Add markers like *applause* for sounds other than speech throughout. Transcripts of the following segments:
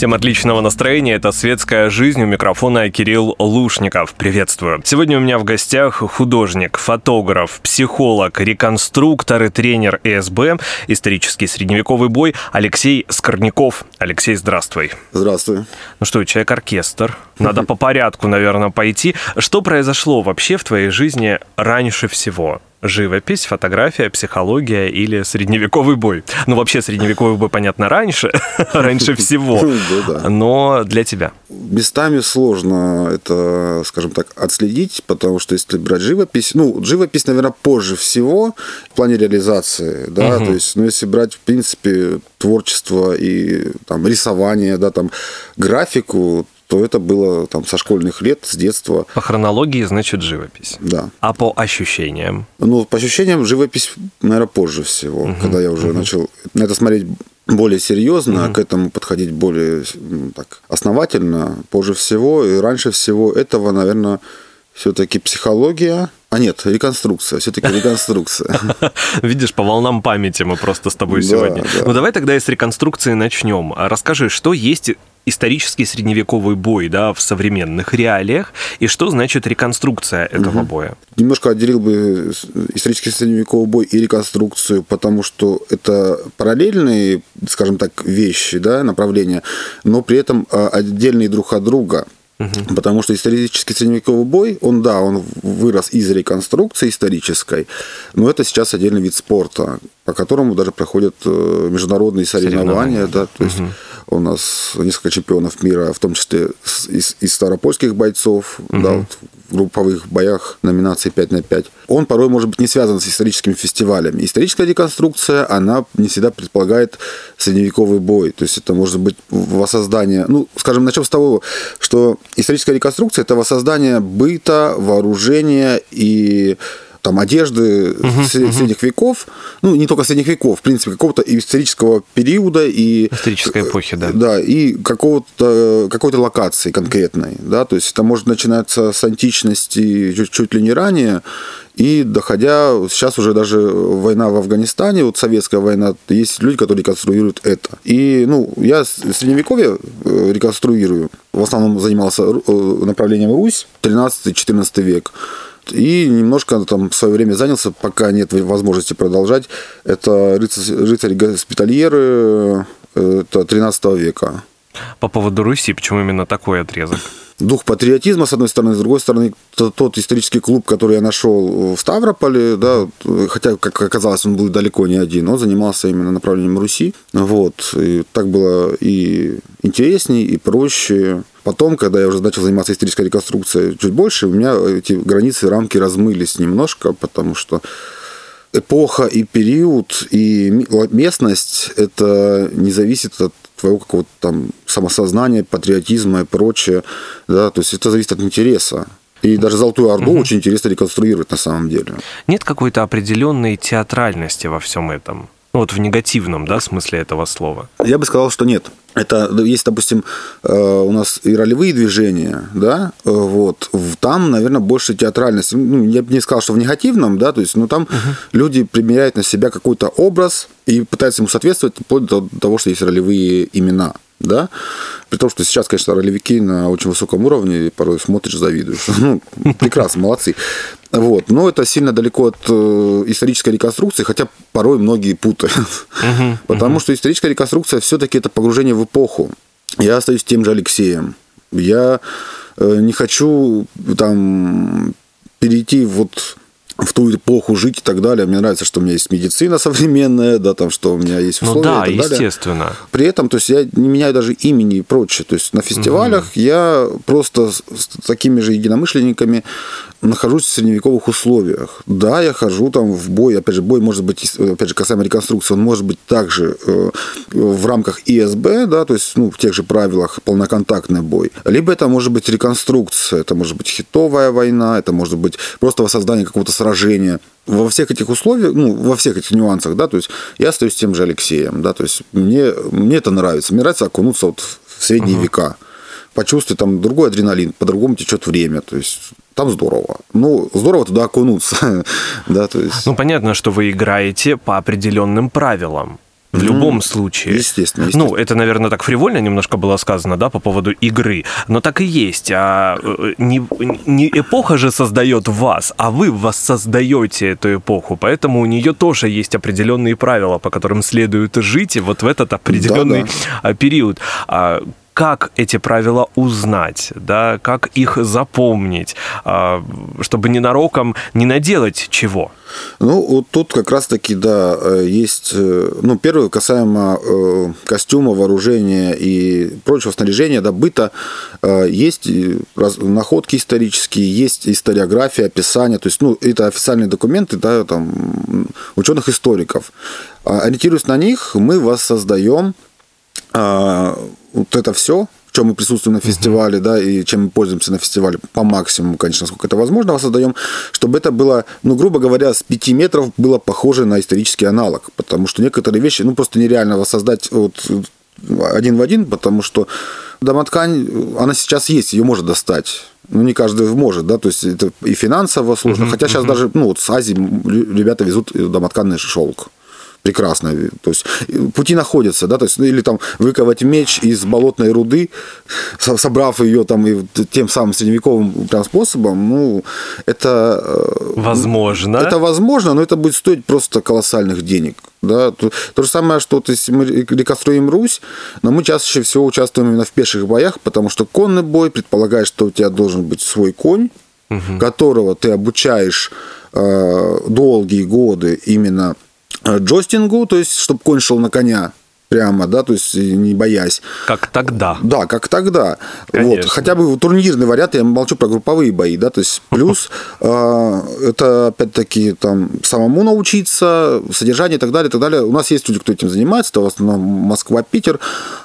Всем отличного настроения. Это «Светская жизнь». У микрофона Кирилл Лушников. Приветствую. Сегодня у меня в гостях художник, фотограф, психолог, реконструктор и тренер ЭСБ, исторический средневековый бой Алексей Скорняков. Алексей, здравствуй. Здравствуй. Ну что, человек-оркестр. Надо по порядку, наверное, пойти. Что произошло вообще в твоей жизни раньше всего? Живопись, фотография, психология или средневековый бой. Ну, вообще, средневековый бой, понятно, раньше, *laughs* раньше всего, ну но для тебя. Местами сложно это, скажем так, отследить, потому что если брать живопись, ну, живопись, наверное, позже всего в плане реализации, да, то есть, ну, если брать, в принципе, творчество и там рисование, да, там графику, то это было там со школьных лет, с детства. По хронологии, значит, живопись. Да. А по ощущениям? Ну, по ощущениям, живопись, наверное, позже всего, угу, когда я уже угу. начал на это смотреть более серьезно, угу. к этому подходить более ну, так, основательно, позже всего. И раньше всего этого, наверное, все-таки психология. А нет, реконструкция, все-таки *laughs* реконструкция. *laughs* Видишь, по волнам памяти мы просто с тобой сегодня. Ну давай тогда и с реконструкции начнем. Расскажи, что есть исторический средневековый бой да, в современных реалиях, и что значит реконструкция этого угу. боя? Немножко отделил бы исторический средневековый бой и реконструкцию, потому что это параллельные, скажем так, вещи, да, направления, но при этом а, отдельные друг от друга. Угу. Потому что исторический средневековый бой, он, да, он вырос из реконструкции исторической, но это сейчас отдельный вид спорта, по которому даже проходят э, международные соревнования, соревнования. да, то есть угу у нас несколько чемпионов мира, в том числе из, из старопольских бойцов, угу. да, вот в групповых боях номинации 5 на 5. Он порой может быть не связан с историческими фестивалями. Историческая реконструкция, она не всегда предполагает средневековый бой. То есть это может быть воссоздание, ну, скажем, начнем с того, что историческая реконструкция – это воссоздание быта, вооружения и там одежды uh-huh, средних uh-huh. веков, ну не только средних веков, в принципе какого-то исторического периода и исторической эпохи, да, да и какого-то какой-то локации конкретной, да, то есть это может начинаться с античности чуть, чуть ли не ранее и доходя, сейчас уже даже война в Афганистане, вот советская война, есть люди, которые реконструируют это. И, ну, я средневековье э, реконструирую. В основном занимался э, направлением Русь, 13-14 век. И немножко там в свое время занялся, пока нет возможности продолжать. Это рыцари-госпитальеры э, это 13 века. По поводу Руси, почему именно такой отрезок? Дух патриотизма, с одной стороны, с другой стороны, тот исторический клуб, который я нашел в Ставрополе, да, хотя, как оказалось, он был далеко не один, он занимался именно направлением Руси. Вот. И так было и интереснее, и проще. Потом, когда я уже начал заниматься исторической реконструкцией чуть больше, у меня эти границы, рамки размылись немножко, потому что эпоха и период, и местность, это не зависит от твоего какого-то там самосознания, патриотизма и прочее. Да? То есть это зависит от интереса. И даже Золотую Орду угу. очень интересно реконструировать на самом деле. Нет какой-то определенной театральности во всем этом? Ну, вот в негативном, да, смысле этого слова? Я бы сказал, что нет. Это есть, допустим, э, у нас и ролевые движения, да, э, вот, там, наверное, больше театральности. Ну, я бы не сказал, что в негативном, да, то есть, ну, там угу. люди примеряют на себя какой-то образ и пытаются ему соответствовать, вплоть до того, что есть ролевые имена да, при том, что сейчас, конечно, ролевики на очень высоком уровне, и порой смотришь, завидуешь. *laughs* Ну, прекрасно, *laughs* молодцы. Вот. Но это сильно далеко от э, исторической реконструкции, хотя порой многие путают. Uh-huh, *laughs* Потому uh-huh. что историческая реконструкция все-таки это погружение в эпоху. Я остаюсь тем же Алексеем. Я э, не хочу там перейти вот в ту эпоху жить и так далее. Мне нравится, что у меня есть медицина современная, да, там, что у меня есть ну условия ну, да, и так естественно. Далее. При этом, то есть я не меняю даже имени и прочее. То есть на фестивалях угу. я просто с такими же единомышленниками нахожусь в средневековых условиях. Да, я хожу там в бой, опять же, бой может быть, опять же, касаемо реконструкции, он может быть также э, в рамках ИСБ, да, то есть, ну, в тех же правилах полноконтактный бой. Либо это может быть реконструкция, это может быть хитовая война, это может быть просто воссоздание какого-то сражения во всех этих условиях, ну, во всех этих нюансах, да, то есть я остаюсь тем же Алексеем, да, то есть мне, мне это нравится. Мне нравится окунуться вот в средние uh-huh. века почувствовать там другой адреналин, по-другому течет время, то есть там здорово. Ну, здорово туда окунуться, *laughs* да, то есть... Ну, понятно, что вы играете по определенным правилам. В любом случае. Естественно, естественно. Ну, это, наверное, так фривольно немножко было сказано, да, по поводу игры. Но так и есть. А э, не, не эпоха же создает вас, а вы воссоздаете эту эпоху. Поэтому у нее тоже есть определенные правила, по которым следует жить и вот в этот определенный да, да. период. А как эти правила узнать, да, как их запомнить, а, чтобы ненароком не наделать чего? Ну, вот тут как раз-таки, да, э, есть, э, ну, первое, касаемо э, костюма, вооружения и прочего снаряжения, да, быта, есть находки исторические, есть историография, описание, то есть, ну, это официальные документы, да, там, ученых-историков. А, ориентируясь на них, мы воссоздаем вот это все, в чем мы присутствуем на фестивале, uh-huh. да, и чем мы пользуемся на фестивале по максимуму, конечно, насколько это возможно, создаем, чтобы это было, ну, грубо говоря, с 5 метров было похоже на исторический аналог, потому что некоторые вещи, ну, просто нереально воссоздать вот один в один, потому что домоткань, она сейчас есть, ее можно достать. Ну, не каждый может, да, то есть это и финансово сложно. Uh-huh, Хотя сейчас uh-huh. даже, ну, вот с Азии ребята везут домотканный шелк прекрасно. То есть пути находятся, да, то есть, ну, или там выковать меч из болотной руды, собрав ее там и тем самым средневековым прям способом, ну, это... Э, возможно. Это возможно, но это будет стоить просто колоссальных денег. Да, то, то же самое, что то есть мы реконструируем Русь, но мы чаще всего участвуем именно в пеших боях, потому что конный бой предполагает, что у тебя должен быть свой конь, угу. которого ты обучаешь э, долгие годы именно джостингу, то есть, чтобы конь шел на коня прямо, да, то есть не боясь. Как тогда. Да, как тогда. Конечно. Вот, хотя бы турнирный вариант, я молчу про групповые бои, да, то есть *laughs* плюс э, это опять-таки там самому научиться, содержание и так далее, и так далее. У нас есть люди, кто этим занимается, это в основном Москва, Питер,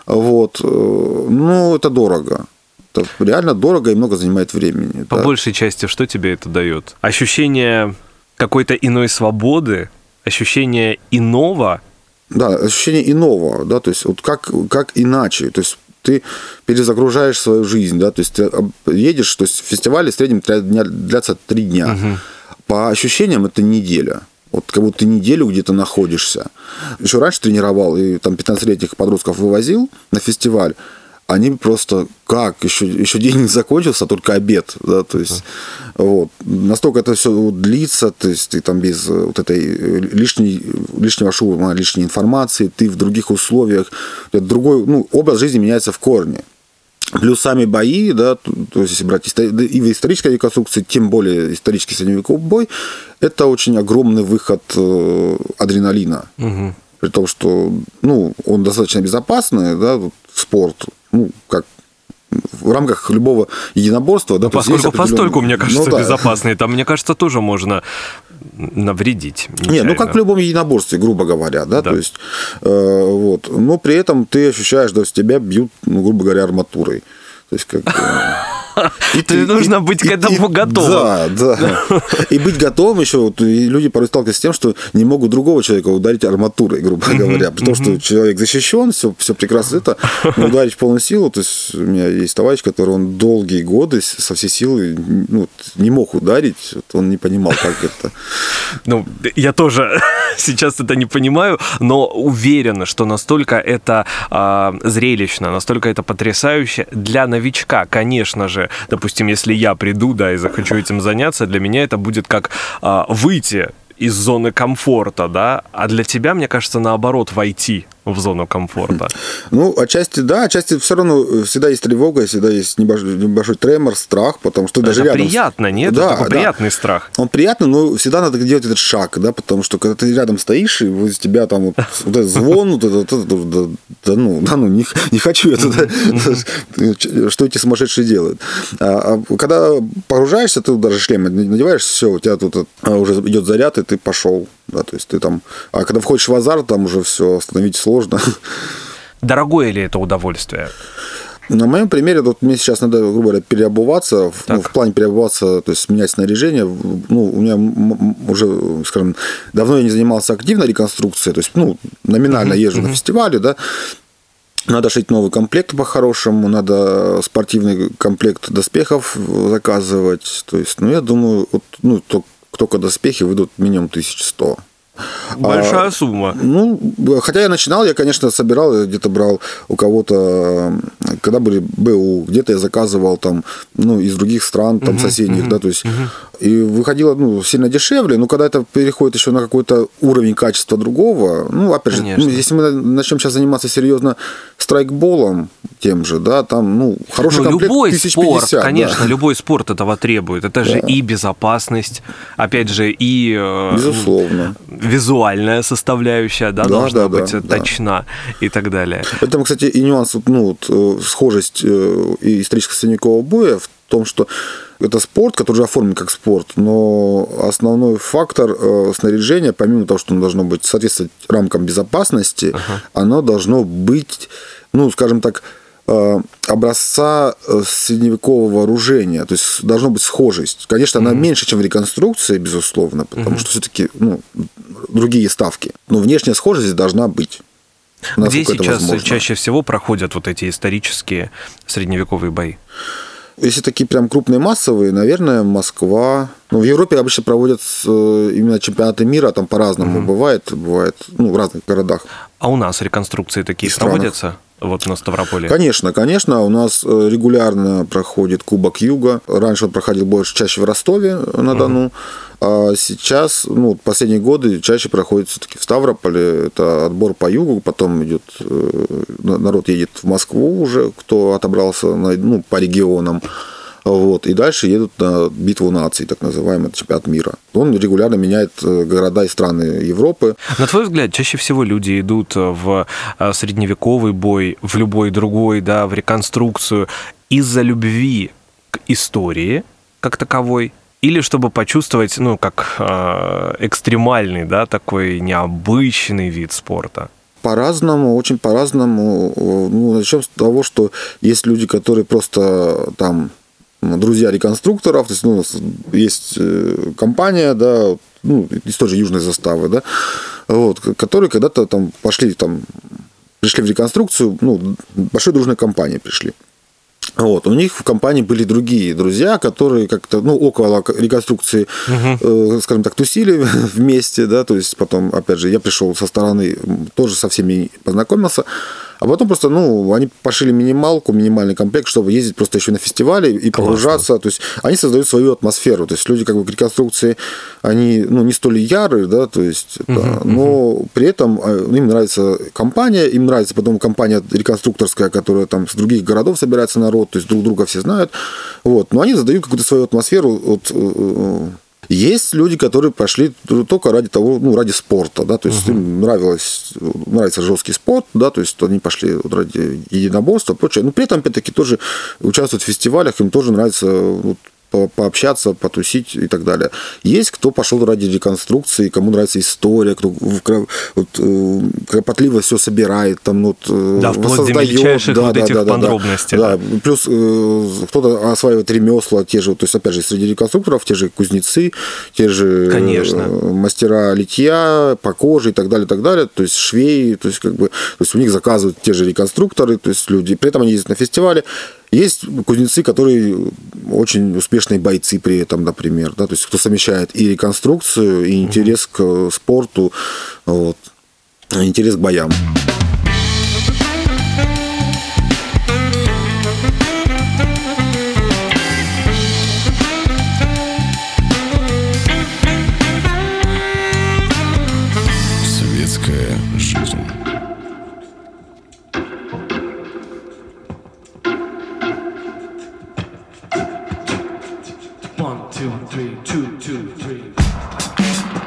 вот, э, ну, это дорого. Это реально дорого и много занимает времени. По да. большей части, что тебе это дает? Ощущение какой-то иной свободы, ощущение иного. Да, ощущение иного, да, то есть вот как, как иначе, то есть ты перезагружаешь свою жизнь, да, то есть ты едешь, то есть фестивали в среднем длятся три дня. Угу. По ощущениям это неделя. Вот как будто ты неделю где-то находишься. Еще раньше тренировал и там 15-летних подростков вывозил на фестиваль они просто как еще еще день не закончился, а только обед, да, то есть вот настолько это все длится, то есть ты там без э, вот этой э, лишней лишнего шума, лишней информации, ты в других условиях, другой, ну образ жизни меняется в корне. Плюс сами бои, да, то есть если брать и в исторической реконструкции, тем более исторический средневековый бой, это очень огромный выход э, адреналина. Угу. При том, что ну, он достаточно безопасный, да, спорт, ну, как в рамках любого единоборства. Да, ну, поскольку постольку, мне кажется, ну, да. безопасный, там, мне кажется, тоже можно навредить. Не, ну как в любом единоборстве, грубо говоря, да, да. то есть, э, вот, но при этом ты ощущаешь, что с тебя бьют, ну, грубо говоря, арматурой. То есть, как *laughs* и ты, нужно быть к этому готовым. Да, да. И быть готовым еще, вот, и люди порой сталкиваются с тем, что не могут другого человека ударить арматурой, грубо говоря. Потому что человек защищен, все, все прекрасно это, *laughs* но ударить в полную силу. То есть у меня есть товарищ, который он долгие годы со всей силы ну, не мог ударить, он не понимал, как это. Ну, я тоже *laughs* сейчас это не понимаю, но уверен, что настолько это э, зрелищно, настолько это потрясающе для новичка, конечно же, допустим, если я приду, да, и захочу этим заняться, для меня это будет как а, выйти из зоны комфорта, да, а для тебя, мне кажется, наоборот, войти в зону комфорта. *laughs* Ну, отчасти да, отчасти все равно всегда есть тревога, всегда есть небольшой, небольшой тремор, страх, потому что даже Это рядом... приятно, нет? Да, Это да. приятный страх. Он приятный, но всегда надо делать этот шаг, да, потому что когда ты рядом стоишь, и у тебя там вот, *laughs* вот этот звон, вот этот, да, да ну, да ну, не, *laughs* не хочу я туда, что эти сумасшедшие делают. А, а когда погружаешься, ты даже шлем надеваешь, все, у тебя тут а, уже идет заряд, и ты пошел да, то есть ты там... А когда входишь в азарт, там уже все остановить сложно. Дорогое ли это удовольствие? На моем примере, вот мне сейчас надо, грубо говоря, переобуваться, ну, в плане переобуваться, то есть менять снаряжение. Ну, у меня уже, скажем, давно я не занимался активной реконструкцией, то есть, ну, номинально uh-huh, езжу uh-huh. на фестивале, да, надо шить новый комплект по-хорошему, надо спортивный комплект доспехов заказывать. То есть, ну, я думаю, вот, ну, только доспехи выйдут минимум 1100. Большая сумма. Ну, хотя я начинал, я, конечно, собирал, где-то брал у кого-то, когда были БУ, где-то я заказывал там, ну, из других стран, там, соседних, да, то есть, и выходило, ну, сильно дешевле, но когда это переходит еще на какой-то уровень качества другого, ну, опять же, ну, если мы начнем сейчас заниматься серьезно страйкболом тем же, да, там, ну, хороший Ну, комплект любой 1050, спорт, да. конечно, любой спорт этого требует. Это же и безопасность, опять же, и э, Безусловно. визуальная составляющая, да, Да, должна да, быть да, да. точна и так далее. Поэтому, кстати, и нюанс, ну, вот, э, схожесть э, и исторического средневекового боя в том, что это спорт, который уже оформлен как спорт, но основной фактор э, снаряжения, помимо того, что оно должно быть соответствовать рамкам безопасности, оно должно быть, ну, скажем так, э, образца средневекового вооружения, то есть должна быть схожесть. Конечно, она меньше, чем в реконструкции, безусловно, потому что все-таки ну, другие ставки. Но внешняя схожесть должна быть. Где сейчас чаще всего проходят вот эти исторические средневековые бои? Если такие прям крупные массовые, наверное, Москва. Ну, в Европе обычно проводят э, именно чемпионаты мира, там по-разному бывает, бывает, ну, в разных городах. А у нас реконструкции такие И проводятся? Вот на Ставрополе. Конечно, конечно, у нас э, регулярно проходит Кубок Юга. Раньше он проходил больше, чаще в Ростове на Дону. А сейчас, ну, последние годы чаще проходит все-таки в Ставрополе. Это отбор по югу, потом идет э, на- народ едет в Москву уже, кто отобрался на- ну, по регионам. Вот, и дальше едут на битву наций, так называемый чемпионат мира. Он регулярно меняет э, города и страны Европы. На твой взгляд, чаще всего люди идут в э, средневековый бой, в любой другой, да, в реконструкцию из-за любви к истории как таковой, или чтобы почувствовать, ну, как э, экстремальный, да, такой необычный вид спорта? По-разному, очень по-разному. Ну, начнем с того, что есть люди, которые просто там друзья реконструкторов, то есть ну, у нас есть э, компания, да, ну, из той же южной заставы, да, вот, которые когда-то там пошли там, пришли в реконструкцию, ну, большой дружной компании пришли. Вот, у них в компании были другие друзья, которые как-то, ну, около реконструкции, э, скажем так, тусили *laughs* вместе, да, то есть потом, опять же, я пришел со стороны, тоже со всеми познакомился, а потом просто, ну, они пошили минималку, минимальный комплект, чтобы ездить просто еще на фестивале и погружаться, то есть они создают свою атмосферу, то есть люди как бы к реконструкции, они, ну, не столь ярые, да, то есть, это, но при этом э, им нравится компания, им нравится потом компания реконструкторская, которая там с других городов собирается народ, то есть друг друга все знают, вот, но они задают какую-то свою атмосферу, вот, э, есть люди, которые пошли только ради того, ну, ради спорта, да, то есть им нравилось, нравится жесткий спорт, да, то есть они пошли вот ради единоборства, прочее. Но при этом, опять-таки, тоже участвуют в фестивалях, им тоже нравится вот, по- пообщаться, потусить и так далее. Есть кто пошел ради реконструкции, кому нравится история, кто вот, э, кропотливо все собирает, там, вот, э, Да, вплоть до воссоздает. мельчайших вот этих подробностей, Да, плюс э, кто-то осваивает ремесла, те же, то есть, опять же, среди реконструкторов, те же кузнецы, те же Конечно. э, мастера литья по коже и так далее, и так далее, то есть швеи, то есть, как бы, то есть, у них заказывают те же реконструкторы, то есть, люди, при этом они ездят на фестивале, есть кузнецы, которые очень успешные бойцы при этом, например, да, то есть кто совмещает и реконструкцию, и интерес к э, спорту, вот, интерес к боям. One, two, three, two, two, three.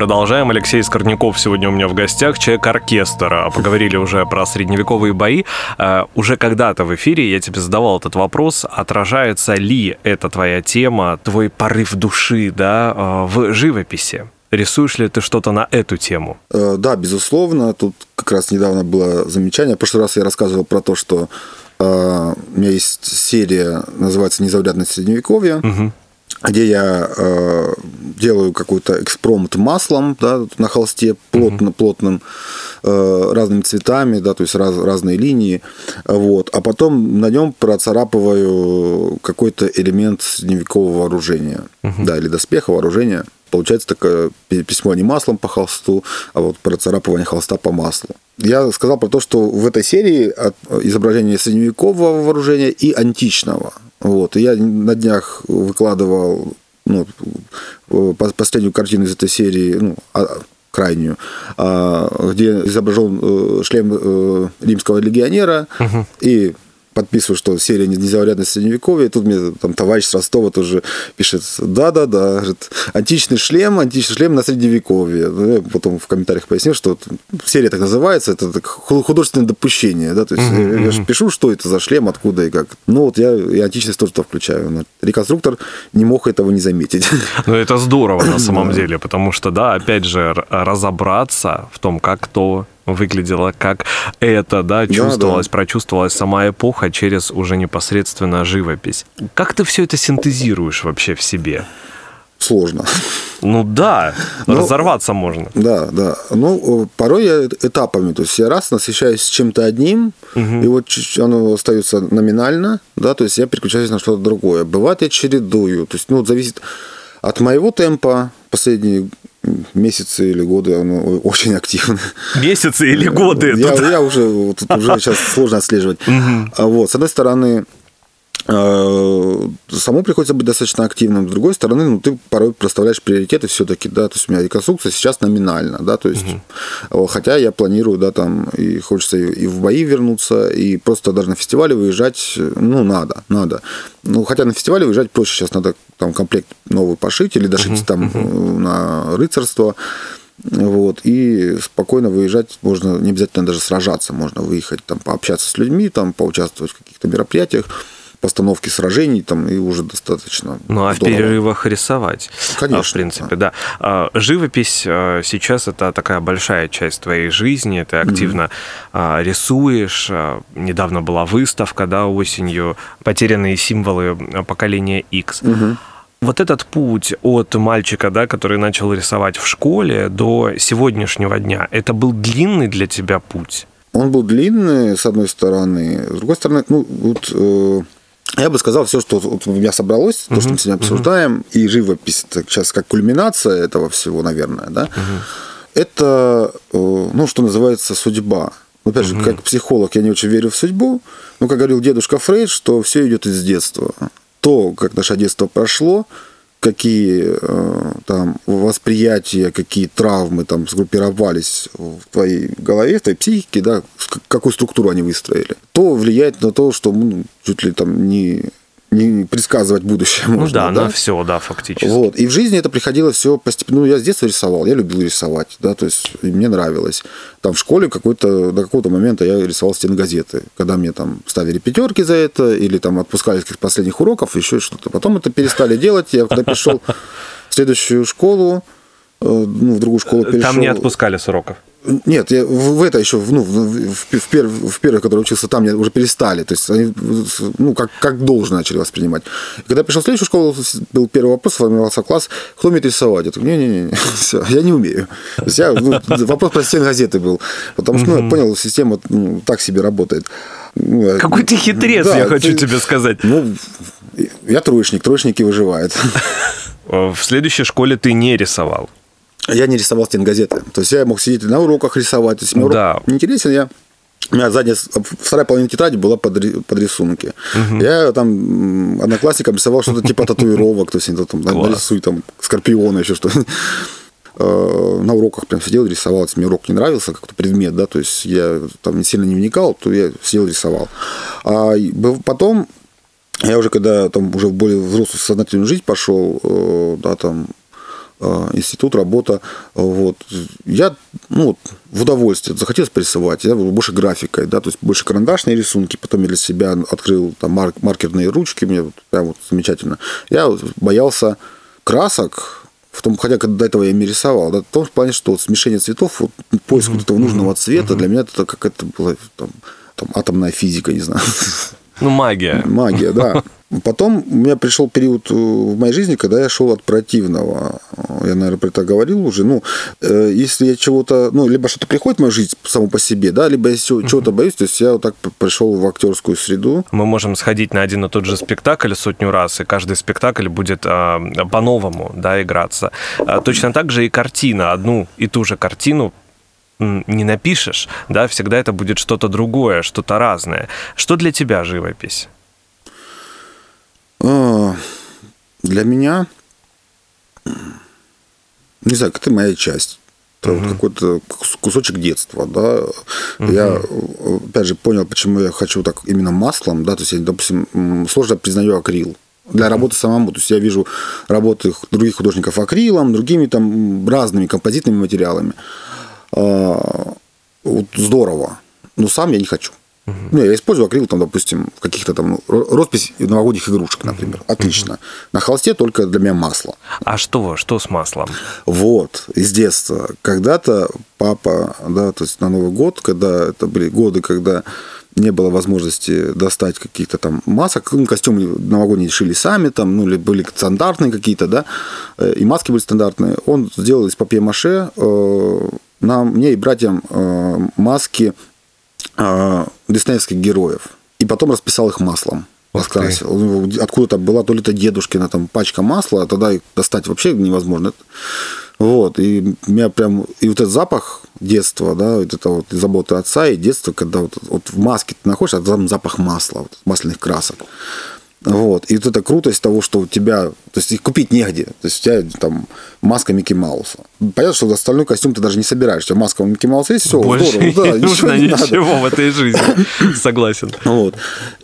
Продолжаем. Алексей Скорняков сегодня у меня в гостях, человек оркестра. Поговорили уже про средневековые бои. Э, Уже когда-то в эфире я тебе задавал этот вопрос, отражается ли эта твоя тема, твой порыв души да, э, в живописи? Рисуешь ли ты что-то на эту тему? Э, Да, безусловно. Тут как раз недавно было замечание. В прошлый раз я рассказывал про то, что у меня есть серия, называется «Незаурядное средневековье», где я э, делаю какой-то экспромт маслом да, на холсте плотно, плотным, э, разными цветами, да, то есть раз, разные линии. Вот. А потом на нем процарапываю какой-то элемент средневекового вооружения. Да, или доспеха, вооружения. Получается такое пи- письмо не маслом по холсту, а вот процарапывание холста по маслу. Я сказал про то, что в этой серии изображение средневекового вооружения и античного. Вот. И я на днях выкладывал ну, э, по- последнюю картину из этой серии, ну, а- крайнюю, а, где изображен э, шлем э, римского легионера и подписываю, что серия «Незаурядное средневековье». И тут мне там товарищ с Ростова тоже пишет, да-да-да, говорит, античный шлем, античный шлем на средневековье. Ну, я потом в комментариях пояснил, что серия так называется, это так ху- художественное допущение, да, то есть я, я же пишу, что это за шлем, откуда и как. Ну вот я и античность тоже туда включаю. Реконструктор не мог этого не заметить. *laughs* Ну, это здорово на *clears throat* самом деле, потому что, да, опять же, разобраться в том, как то выглядело, как это, да, чувствовалось, прочувствовалась сама эпоха через уже непосредственно живопись. Как ты все это синтезируешь вообще в себе? Сложно. Ну да, Ну, разорваться можно. Да, да. Ну, э, порой я этапами, то есть я раз насыщаюсь чем-то одним, и вот оно остается номинально, да, то есть я переключаюсь на что-то другое. Бывает, я чередую, то есть, ну, зависит от моего темпа, последние месяцы или годы оно очень активно. Месяцы или годы? Я, я уже, тут уже сейчас сложно отслеживать. А Вот, с одной стороны, э, самому приходится быть достаточно активным. С другой стороны, ну, ты порой проставляешь приоритеты все-таки, да, то есть у меня реконструкция сейчас номинально, да, то есть, э, хотя я планирую, да, там, и хочется и и в бои вернуться, и просто даже на фестивале выезжать, э, ну, надо, надо. Ну, хотя на фестивале выезжать проще, сейчас надо там комплект новый пошить или дошить там э, на рыцарство, вот, и спокойно выезжать можно, не обязательно даже сражаться, можно выехать, там, пообщаться с людьми, там, поучаствовать в каких-то мероприятиях. Постановки сражений, там, и уже достаточно Ну, а в перерывах рисовать. Конечно, А, В принципе, да. А, Живопись а, сейчас это такая большая часть твоей жизни. Ты активно а, рисуешь. Недавно была выставка, да, осенью «Потерянные символы поколения X». Вот этот путь от мальчика, да, который начал рисовать в школе, до сегодняшнего дня, это был длинный для тебя путь? Он был длинный, с одной стороны. С другой стороны, ну, вот э, я бы сказал, все, что вот у меня собралось, то, что мы сегодня обсуждаем, и живопись, это сейчас как кульминация этого всего, наверное, да, это, э, ну, что называется, судьба. Ну, Опять же, как психолог я не очень верю в судьбу, но, как говорил дедушка Фрейд, что все идет из детства. То, как наше детство прошло, какие э, там восприятия, какие травмы там сгруппировались в твоей голове, в твоей психике, да, какую структуру они выстроили, то влияет на то, что ну, чуть ли там не предсказывать будущее Ну можно. да, на все, да, фактически. Вот. И в жизни это приходило все постепенно. Ну, я с детства рисовал, я любил рисовать, да, то есть мне нравилось. Там в школе какой-то, до какого-то момента я рисовал стенгазеты, когда мне там ставили пятерки за это, или там отпускали с каких-то последних уроков, еще что-то. Потом это перестали делать. Я когда пришел в следующую школу, э, ну, в другую школу перешел. Там не отпускали с уроков. Нет, я в, это еще, в- ну, в, в, перв- в первой, который учился там, мне уже перестали. То есть они, ну, как, как должно начали воспринимать. И когда я пришел в следующую школу, был первый вопрос, формировался класс, кто умеет рисовать? Я такой, не-не-не, *laughs* все, я не умею. То есть я, ну, вопрос про стен газеты был. Потому что, ну, я понял, система ну, так себе работает. Ну, Какой ты хитрец, Да, я хочу ты- тебе сказать. Ну, я троечник, троечники выживают. *laughs* В следующей школе ты не рисовал. Я не рисовал стенгазеты. То есть я мог сидеть на уроках рисовать. То есть мне урок Да. не интересен, я у меня задняя, вторая половина тетради была под, под рисунки. Я там одноклассникам рисовал что-то типа татуировок, то есть там нарисуй там скорпиона, еще что-то. Э, На уроках прям сидел, рисовал. Если мне урок не нравился, как-то предмет, да, то есть я там не сильно не вникал, то я сидел, рисовал. А потом я уже когда там уже в более взрослую сознательную жизнь пошел, э, да, там институт, работа, э, вот, я, ну, вот, в удовольствие, захотелось порисовать, я был больше графикой, да, то есть больше карандашные рисунки, потом я для себя открыл там мар- маркерные ручки, мне вот прям вот замечательно. Я боялся красок, в том, хотя когда до этого я ими рисовал, да, в том плане, что вот смешение цветов, вот, поиск вот этого нужного цвета, для меня это как это была там, там атомная физика, не знаю. Ну, магия. Магия, да. Потом у меня пришел период э, в моей жизни, когда я шел от противного. Я, наверное, про это говорил уже. Ну, э, если я чего-то, ну, либо что-то приходит в мою жизнь само по себе, да, либо я чего- чего-то боюсь, то есть я вот так пришел в актерскую среду. Мы можем сходить на один и тот же спектакль сотню раз, и каждый спектакль будет а, по-новому да, играться. А, точно так же и картина. Одну и ту же картину не напишешь, да, всегда это будет что-то другое, что-то разное. Что для тебя живопись? А, Для меня, не знаю, это моя часть. Вот какой-то кус- кусочек детства, да. Я, э, опять же, понял, почему я хочу так именно маслом, да, то есть я, допустим, сложно признаю акрил для работы самому. То есть я вижу работы других художников акрилом, другими там разными композитными материалами. А, Вот здорово. Но сам я не хочу. Ну, я использую акрил, там, допустим, в каких-то там ро- роспись новогодних игрушек, например. Отлично. На холсте только для меня масло. А что? Что с маслом? Вот, из детства. Когда-то папа, да, то есть на Новый год, когда это были годы, когда не было возможности достать каких-то там масок, ну, костюмы новогодние шили сами, там, ну, или были стандартные какие-то, да, э, и маски были стандартные. Он сделал из папье-маше э, нам, мне и братьям э, маски э, диснеевских героев. И потом расписал их маслом. Раскрасил. Откуда-то была то ли это дедушкина там пачка масла, а тогда их достать вообще невозможно. Вот, и у меня прям, и вот этот запах детства, да, вот это вот заботы отца и детства, когда вот, вот в маске ты находишься, а там запах масла, вот, масляных красок. Вот, и вот эта крутость того, что у тебя, то есть их купить негде, то есть у тебя там маска Микки Мауса. Понятно, что остальной костюм ты даже не собираешь, у тебя маска Микки Мауса есть, все, Больше здорово, да, не нужно не надо. ничего в этой жизни. *laughs* Согласен. Вот.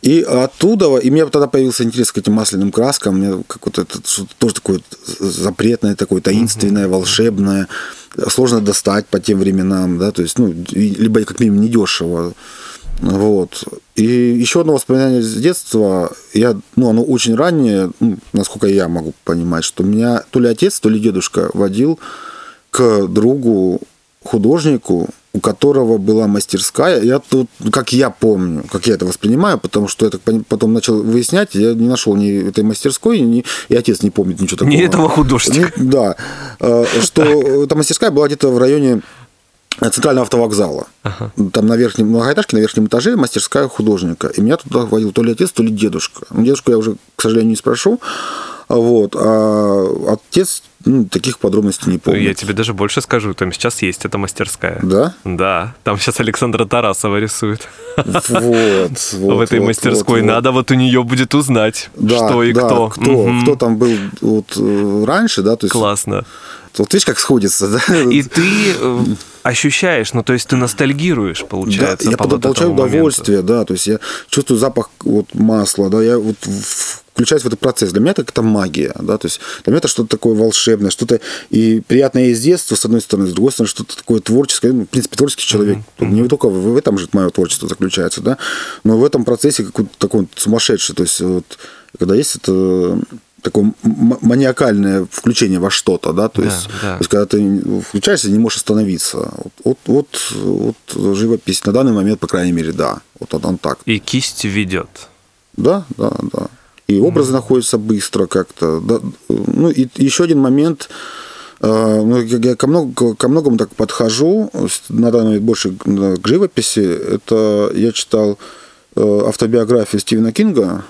И оттуда, и у меня тогда появился интерес к этим масляным краскам, у меня какое-то это тоже такое запретное, такое таинственное, волшебное, сложно достать по тем временам, да, то есть, ну, либо как минимум недешево. Вот. И еще одно воспоминание с детства, я, ну, оно очень раннее, ну, насколько я могу понимать, что меня то ли отец, то ли дедушка водил к другу художнику, у которого была мастерская. Я тут, как я помню, как я это воспринимаю, потому что я так потом начал выяснять, я не нашел ни этой мастерской, ни, и отец не помнит ничего такого. Не этого художника. Не- да. Э, Что эта мастерская была где-то в районе центрального автовокзала. Там на верхнем многоэтажке, на верхнем этаже мастерская художника. И меня туда водил то ли отец, то ли дедушка. Ну, дедушку я уже, к сожалению, не спрошу. Вот. А отец ну, таких подробностей не помнит. Я тебе даже больше скажу, там сейчас есть эта мастерская. Да? Да, там сейчас Александра Тарасова рисует. Вот, *laughs* вот, в этой вот, мастерской. вот. Надо вот у нее будет узнать, Да, что и да, кто. Кто, Мгм. кто там был вот э, раньше, да, то есть. Классно. Вот видишь, как сходится, да? И ты э, ощущаешь, ну то есть ты ностальгируешь, получается. Да, я по получаю этому моменту. удовольствие, да, то есть я чувствую запах вот масла, да, я вот включаюсь в этот процесс. Для меня это какая-то магия, да, то есть для меня это что-то такое волшебное, что-то и приятное из детства, с одной стороны, с другой стороны, что-то такое творческое, ну, в принципе, творческий человек. Не только в, в этом же мое творчество заключается, да, но в этом процессе какой-то такой сумасшедший, то есть вот, когда есть это такое маниакальное включение во что-то, да, то Да, есть, да. то есть когда ты включаешься, не можешь остановиться. Вот, вот, вот, вот живопись на данный момент, по крайней мере, да, вот он, так. И кисть ведет. Да, да, да. И образы находятся быстро как-то. Да. Ну, и еще один момент. э, ну, я ко, много- ко многому так подхожу, на данный момент больше к к живописи. Это я читал э, автобиографию Стивена Кинга,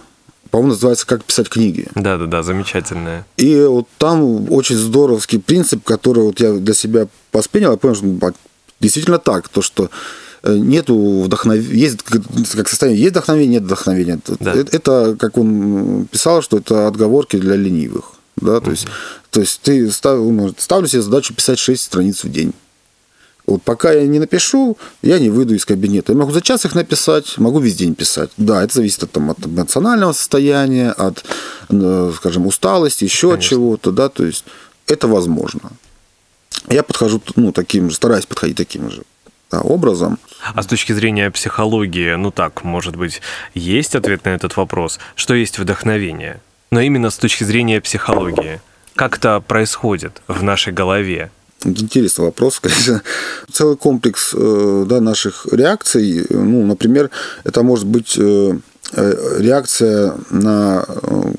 по-моему, называется «Как писать книги». Да-да-да, замечательная. И вот там очень здоровский принцип, который вот я для себя воспринял, я понял, что действительно так, то, что э, нету вдохновения, есть как состояние, есть вдохновение, нет вдохновения. Да. Это, это, как он писал, что это отговорки для ленивых. Да, то, есть, то есть ты став, ну, ставлю себе задачу писать 6 страниц в день. Вот пока я не напишу, я не выйду из кабинета. Я могу за час их написать, могу весь день писать. Да, это зависит от, там, от эмоционального состояния, от, э, скажем, усталости, еще от чего-то, да, то есть это возможно. Я подхожу, ну, таким же, стараюсь подходить таким же да, образом. А с точки зрения психологии, ну так, может быть, есть ответ на этот вопрос? Что есть вдохновение? Но именно с точки зрения психологии. Как это происходит в нашей голове? Интересный вопрос, *laughs* конечно. Целый комплекс э, да, наших реакций. Ну, например, это может быть э, э, реакция на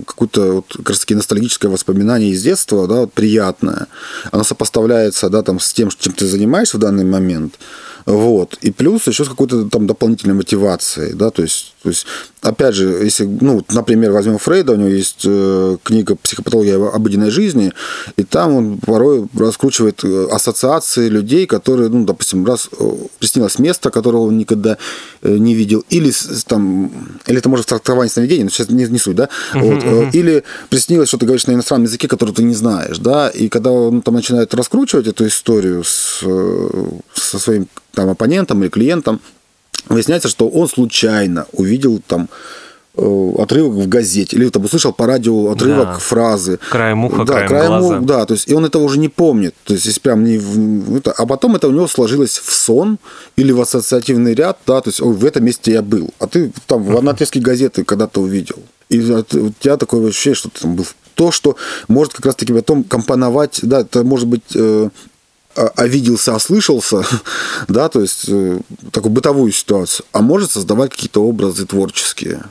какое-то вот, как раз таки ностальгическое воспоминание из детства, да, вот, приятное. Оно сопоставляется да, там, с тем, чем ты занимаешься в данный момент. Вот. И плюс еще с какой-то там дополнительной мотивацией. Да? То, есть, то есть, опять же, если, ну, например, возьмем Фрейда, у него есть э, книга «Психопатология обыденной жизни», и там он порой раскручивает э, ассоциации людей, которые, ну, допустим, раз э, приснилось место, которого он никогда не видел, или там, или это может трактование сновидений, но сейчас не, не суть, да, вот, или приснилось, что ты говоришь на иностранном языке, который ты не знаешь, да, и когда он там начинает раскручивать эту историю с, со своим там оппонентом или клиентом, выясняется, что он случайно увидел там э, отрывок в газете, или там услышал по радио отрывок Да. фразы. Краем уха, да, краем глаза. уха, да, то есть, и он этого уже не помнит. То есть, если прям не это, а потом это у него сложилось в сон или в ассоциативный ряд, да, то есть, в этом месте я был. А ты там в отрезке газеты когда-то увидел. И у тебя такое ощущение, что ты там был. То, что может как раз-таки потом компоновать, да, это может быть э, овиделся, ослышался, *laughs* да, то есть э, такую бытовую ситуацию, а может создавать какие-то образы творческие.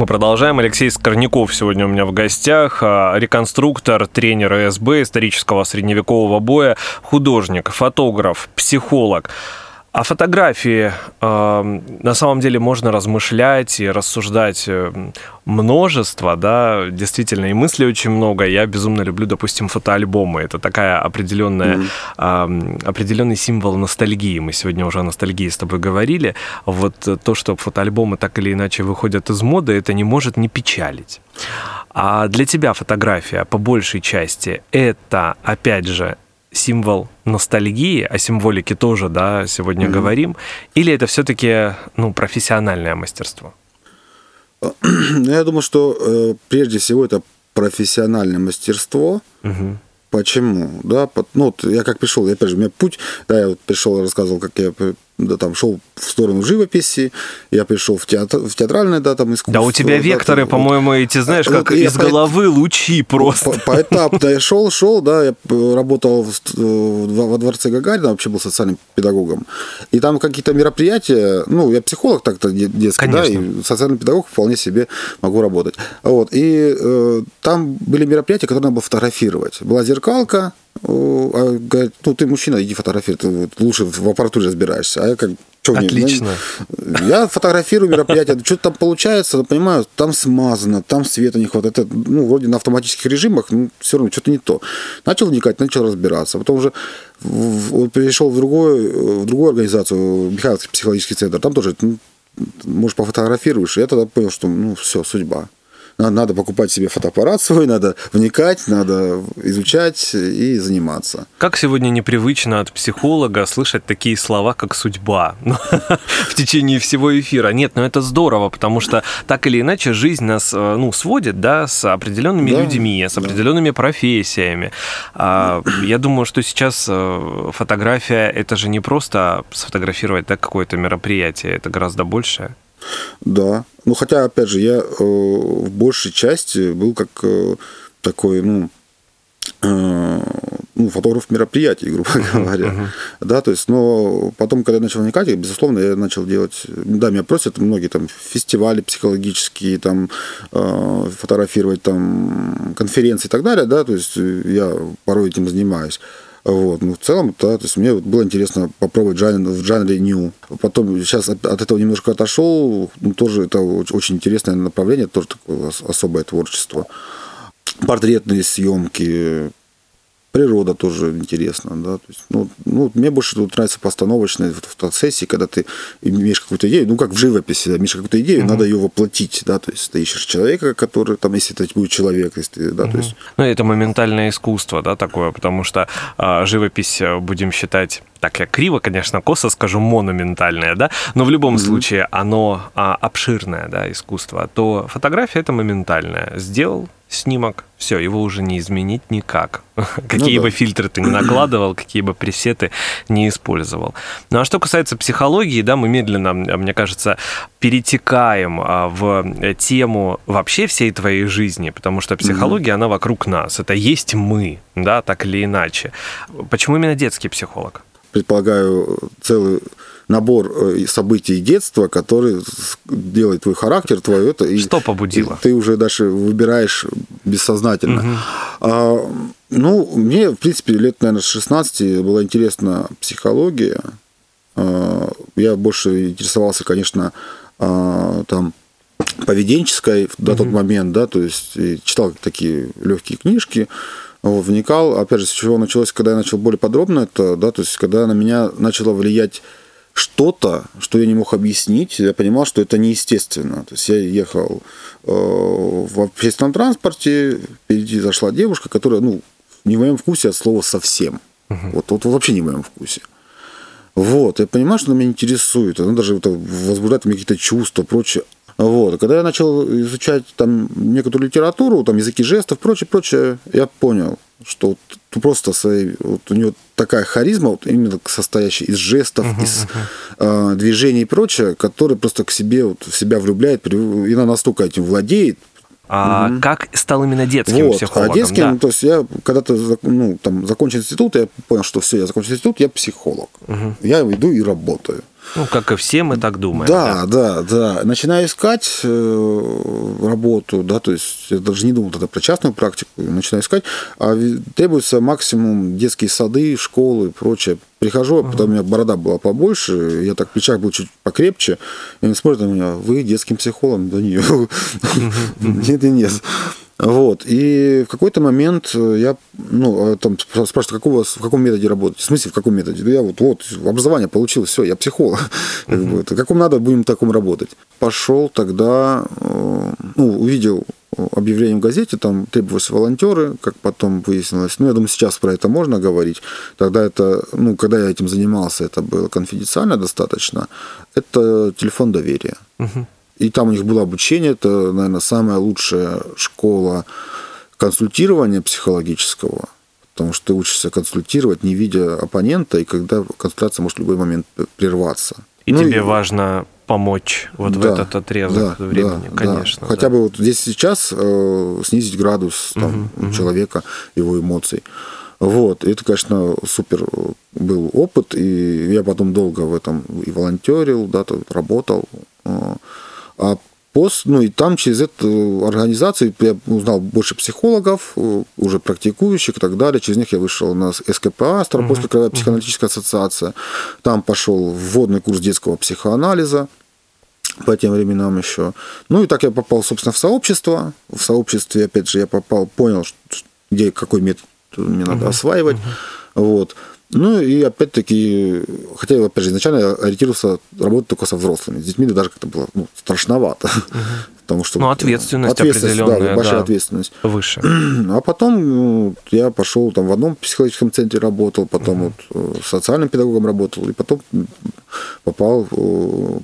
Мы продолжаем. Алексей Скорняков сегодня у меня в гостях. а, Реконструктор, тренер СБ исторического средневекового боя, художник, фотограф, психолог. О фотографии э, на самом деле можно размышлять и рассуждать э, множество, да, действительно, и мыслей очень много. Я безумно люблю, допустим, фотоальбомы. Это такая определенная, э, определенный символ ностальгии. Мы сегодня уже о ностальгии с тобой говорили. Вот то, что фотоальбомы так или иначе выходят из моды, это не может не печалить. А для тебя фотография по большей части это, опять же, символ ностальгии, о символике тоже, да, сегодня Мгм. говорим, или это все-таки, ну, профессиональное мастерство? *clears throat* Ну, я думаю, что э, прежде всего это профессиональное мастерство. Мгм. Почему? Да, по- ну, вот я как пришел, я, опять же, у меня путь, да, я вот пришел, рассказывал, как я п- да, там шел в сторону живописи, я пришел в, театр, в театральное, да, там искусство. Да у тебя да, векторы, там, по-моему, эти, знаешь, Ну, как из по- головы лучи просто. По- Поэтапно я шел, шел, да, я работал в ст- в- во дворце Гагарина, вообще был социальным педагогом. И там какие-то мероприятия, ну, я психолог так-то де- детский, да, Конечно. и социальный педагог вполне себе могу работать. Вот. И э, там были мероприятия, которые надо было фотографировать. Была зеркалка, а говорит, ну, ты мужчина, иди фотографируй, ты вот лучше в аппаратуре разбираешься. А я как чё мне, ну, Отлично. я фотографирую мероприятие, что-то там получается, но понимаю, там смазано, там света не хватает. Это, ну, вроде на автоматических режимах, ну, все равно что-то не то. Начал вникать, начал разбираться. Потом уже перешел в, другой, в другую организацию, Михайловский психологический центр, там тоже, ну, может, пофотографируешь. И я тогда понял, что, ну, все, судьба. Надо, надо покупать себе фотоаппарат свой, надо вникать, надо изучать и заниматься. Как сегодня непривычно от психолога слышать такие слова, как судьба *laughs* ну, в течение всего эфира. Нет, но это здорово, потому что так или иначе жизнь нас э, ну, сводит да, с определенными Да, людьми, с да. определенными профессиями. А, Я думаю, что сейчас э, фотография это же не просто сфотографировать да, какое-то мероприятие, это гораздо большее. Да. Ну, хотя, опять же, я э, в большей части был как э, такой, ну, э, ну, фотограф мероприятий, *laughs* грубо говоря. Да, то есть, но потом, когда я начал вникать, безусловно, я начал делать, да, меня просят многие там фестивали психологические, там, э, фотографировать там конференции и так далее, да, то есть э, я порой этим занимаюсь. Вот. Ну, в целом, да, то есть мне было интересно попробовать жанр, в жанре ню. Потом сейчас от, от этого немножко отошел. Ну, тоже это оч- очень интересное направление, тоже такое ос- особое творчество. Портретные съемки, природа тоже интересно, да. То есть, ну, ну, мне больше тут нравится постановочные фото- фотосессии, когда ты имеешь какую-то идею, ну, как в живописи, да, имеешь какую-то идею, надо ее воплотить, да, то есть ты ищешь человека, который, там, если это будет человек, если ты, да, то есть Ну, это моментальное искусство, да, такое, потому что а, живопись, э, будем считать, так я криво, конечно, косо скажу, монументальное, да, но в любом случае оно а, обширное, да, искусство, то фотография это моментальная. Сделал снимок, все, его уже не изменить никак. *laughs* Какие да. бы фильтры ты не *clears throat* накладывал, какие бы пресеты не использовал. Ну а что касается психологии, да, мы медленно, мне кажется, перетекаем а, в тему вообще всей твоей жизни, потому что психология, она вокруг нас. Это есть мы, да, так или иначе. Почему именно детский психолог? Предполагаю, целый набор э, событий детства, который с- делает твой характер, твое это. И, Что побудило? и ты уже дальше выбираешь бессознательно. А, ну, мне, в принципе, лет, наверное, с 16 была интересна психология. А, я больше интересовался, конечно, а, там поведенческой на тот момент, да, то есть читал такие легкие книжки, вникал. Опять же, с чего началось, когда я начал более подробно это, да, то есть когда на меня начало влиять что-то, что я не мог объяснить, я понимал, что это неестественно. То есть я ехал э, в общественном транспорте, впереди зашла девушка, которая, ну, не в моем вкусе от слова совсем. Вот, вот вообще не в моем вкусе. Вот, я понимаю, что она меня интересует, она даже это возбуждает у меня какие-то чувства, прочее. Вот, когда я начал изучать там некоторую литературу, там языки жестов, прочее, прочее, я понял, что вот просто своей, вот у нее такая харизма, вот именно состоящая из жестов, из э, движений и прочее, которая просто к себе, вот, в себя влюбляет, и она настолько этим владеет, А как стал именно детским вот. психологом? А детским, да? ну, то есть я когда-то ну, там, закончил институт, я понял, что все, я закончил институт, я психолог. Я иду и работаю. Ну, как и все, мы так думаем. Да, да, да. Начинаю искать э, работу, да, то есть я даже не думал тогда про частную практику, начинаю искать, а требуется максимум детские сады, школы и прочее. Прихожу, а потом у меня борода была побольше, я так в плечах был чуть покрепче, и они смотрят на меня, вы детским психологом? Да нет, *laughs* нет и нет. Вот. И в какой-то момент я, ну, а там спрашивают, какого, в каком методе работать? В смысле, в каком методе? Я вот, вот, образование получил, все, я психолог. *laughs* Как бы, это каком надо, будем таком работать. Пошел тогда, э, ну, увидел объявлением в газете, там требовались волонтеры, как потом выяснилось. Ну, я думаю, сейчас про это можно говорить. Тогда это, ну, когда я этим занимался, это было конфиденциально достаточно. Это телефон доверия. И там у них было обучение, это, наверное, самая лучшая школа консультирования психологического, потому что ты учишься консультировать, не видя оппонента, и когда консультация может в любой момент прерваться. И Ну, тебе важно помочь вот в Да, этот отрезок да, времени, да, конечно. да. Хотя да. бы вот здесь сейчас э, снизить градус там, у человека, его эмоций. Вот, и это, конечно, супер был опыт, и я потом долго в этом и волонтерил, да, работал. Э, А пост, ну и там через эту организацию я узнал больше психологов, э, уже практикующих и так далее. Через них я вышел на СКПА, Ставропольская краевая психоаналитическая ассоциация. Там пошел вводный курс детского психоанализа по тем временам еще. Ну и так я попал, собственно, в сообщество. В сообществе, опять же, я попал, понял, где какой метод мне надо осваивать. Вот. Ну и опять-таки, хотя, опять же, изначально я ориентировался работать только со взрослыми. С детьми даже как-то было ну, страшновато. *laughs* Потому что, Ну, ответственность да, определенная, большая да. ответственность. Выше. *clears throat* А потом ну, я пошел там в одном психологическом центре работал, потом вот э, социальным педагогом работал, и потом попал э,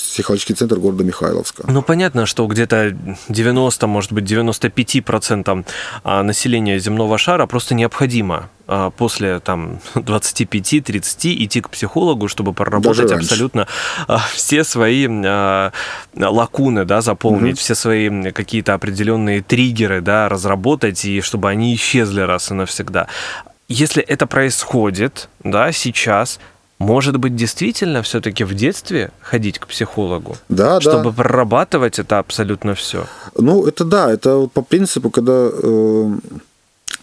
психологический центр города Михайловска. Ну, понятно, что где-то 90, может быть, 95% а, населения земного шара просто необходимо а, после там *laughs* 25-30 идти к психологу, чтобы проработать абсолютно а, все свои лакуны, да, заполнить, все свои какие-то определенные триггеры, да, разработать, и чтобы они исчезли раз и навсегда. Если это происходит, да, сейчас, может быть, действительно все-таки в детстве ходить к психологу? Да, да. чтобы прорабатывать это абсолютно все. Ну, это да, это вот по принципу, когда, э,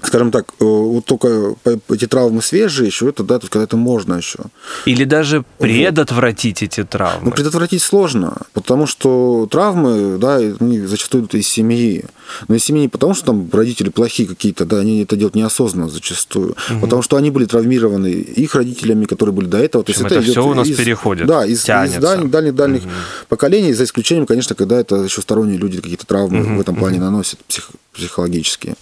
скажем так, э, вот только эти травмы свежие еще, это да, то есть когда это можно еще. Или даже предотвратить эти Ну, травмы. предотвратить сложно, потому что травмы, да, они зачастую идут из семьи. Но семьи не потому, что там родители плохие какие-то, да, они это делают неосознанно зачастую, потому что они были травмированы их родителями, которые были до этого. То общем, это идет всё у нас из- переходит, Да, из, из дальних, дальних, дальних поколений, за исключением, конечно, когда это еще сторонние люди какие-то травмы в этом плане наносят псих- психологические.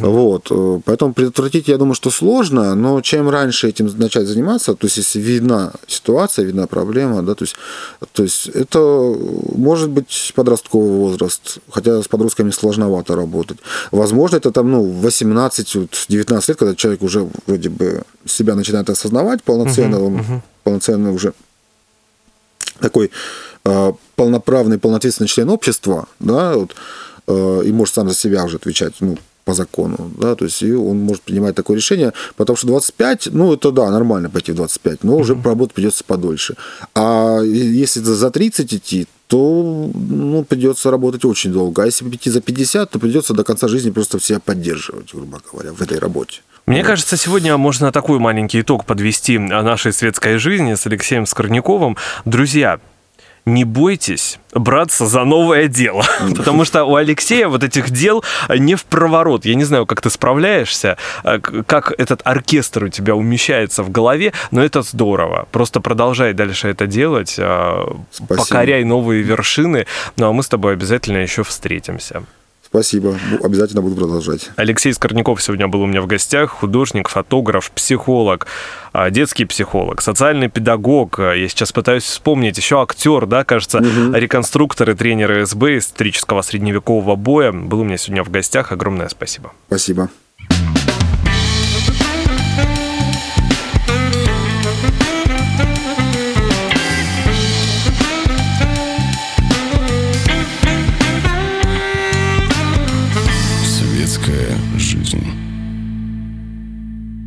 Вот. э, Поэтому предотвратить, я думаю, что сложно, но чем раньше этим начать заниматься, то есть если видна ситуация, видна проблема, да, то есть, то есть это может быть подростковый возраст, хотя с подростками сложновато работать. Возможно, это там, ну, 18-19 лет, когда человек уже вроде бы себя начинает осознавать полноценно, он полноценно уже такой э, полноправный, полноответственный член общества, да, вот, э, и может сам за себя уже отвечать, ну, по закону, да, то есть и он может принимать такое решение, потому что 25, ну, это да, нормально пойти в 25, но уже поработать придется подольше. А если за 30 идти, то ну, придется работать очень долго. А если идти за 50, то придется до конца жизни просто себя поддерживать, грубо говоря, в этой работе. Мне кажется, сегодня можно такой маленький итог подвести о нашей светской жизни с Алексеем Скорняковым. Друзья, не бойтесь браться за новое дело, *laughs* потому что у Алексея вот этих дел не в проворот. Я не знаю, как ты справляешься, к- как этот оркестр у тебя умещается в голове, но это здорово. Просто продолжай дальше это делать, э, Спасибо. покоряй новые вершины, ну а мы с тобой обязательно еще встретимся. Спасибо, обязательно буду продолжать. Алексей Скорняков сегодня был у меня в гостях. Художник, фотограф, психолог, а, детский психолог, социальный педагог. Я сейчас пытаюсь вспомнить. Еще актер, да, кажется, реконструктор и тренер СБ исторического средневекового боя. Был у меня сегодня в гостях. Огромное спасибо. Спасибо.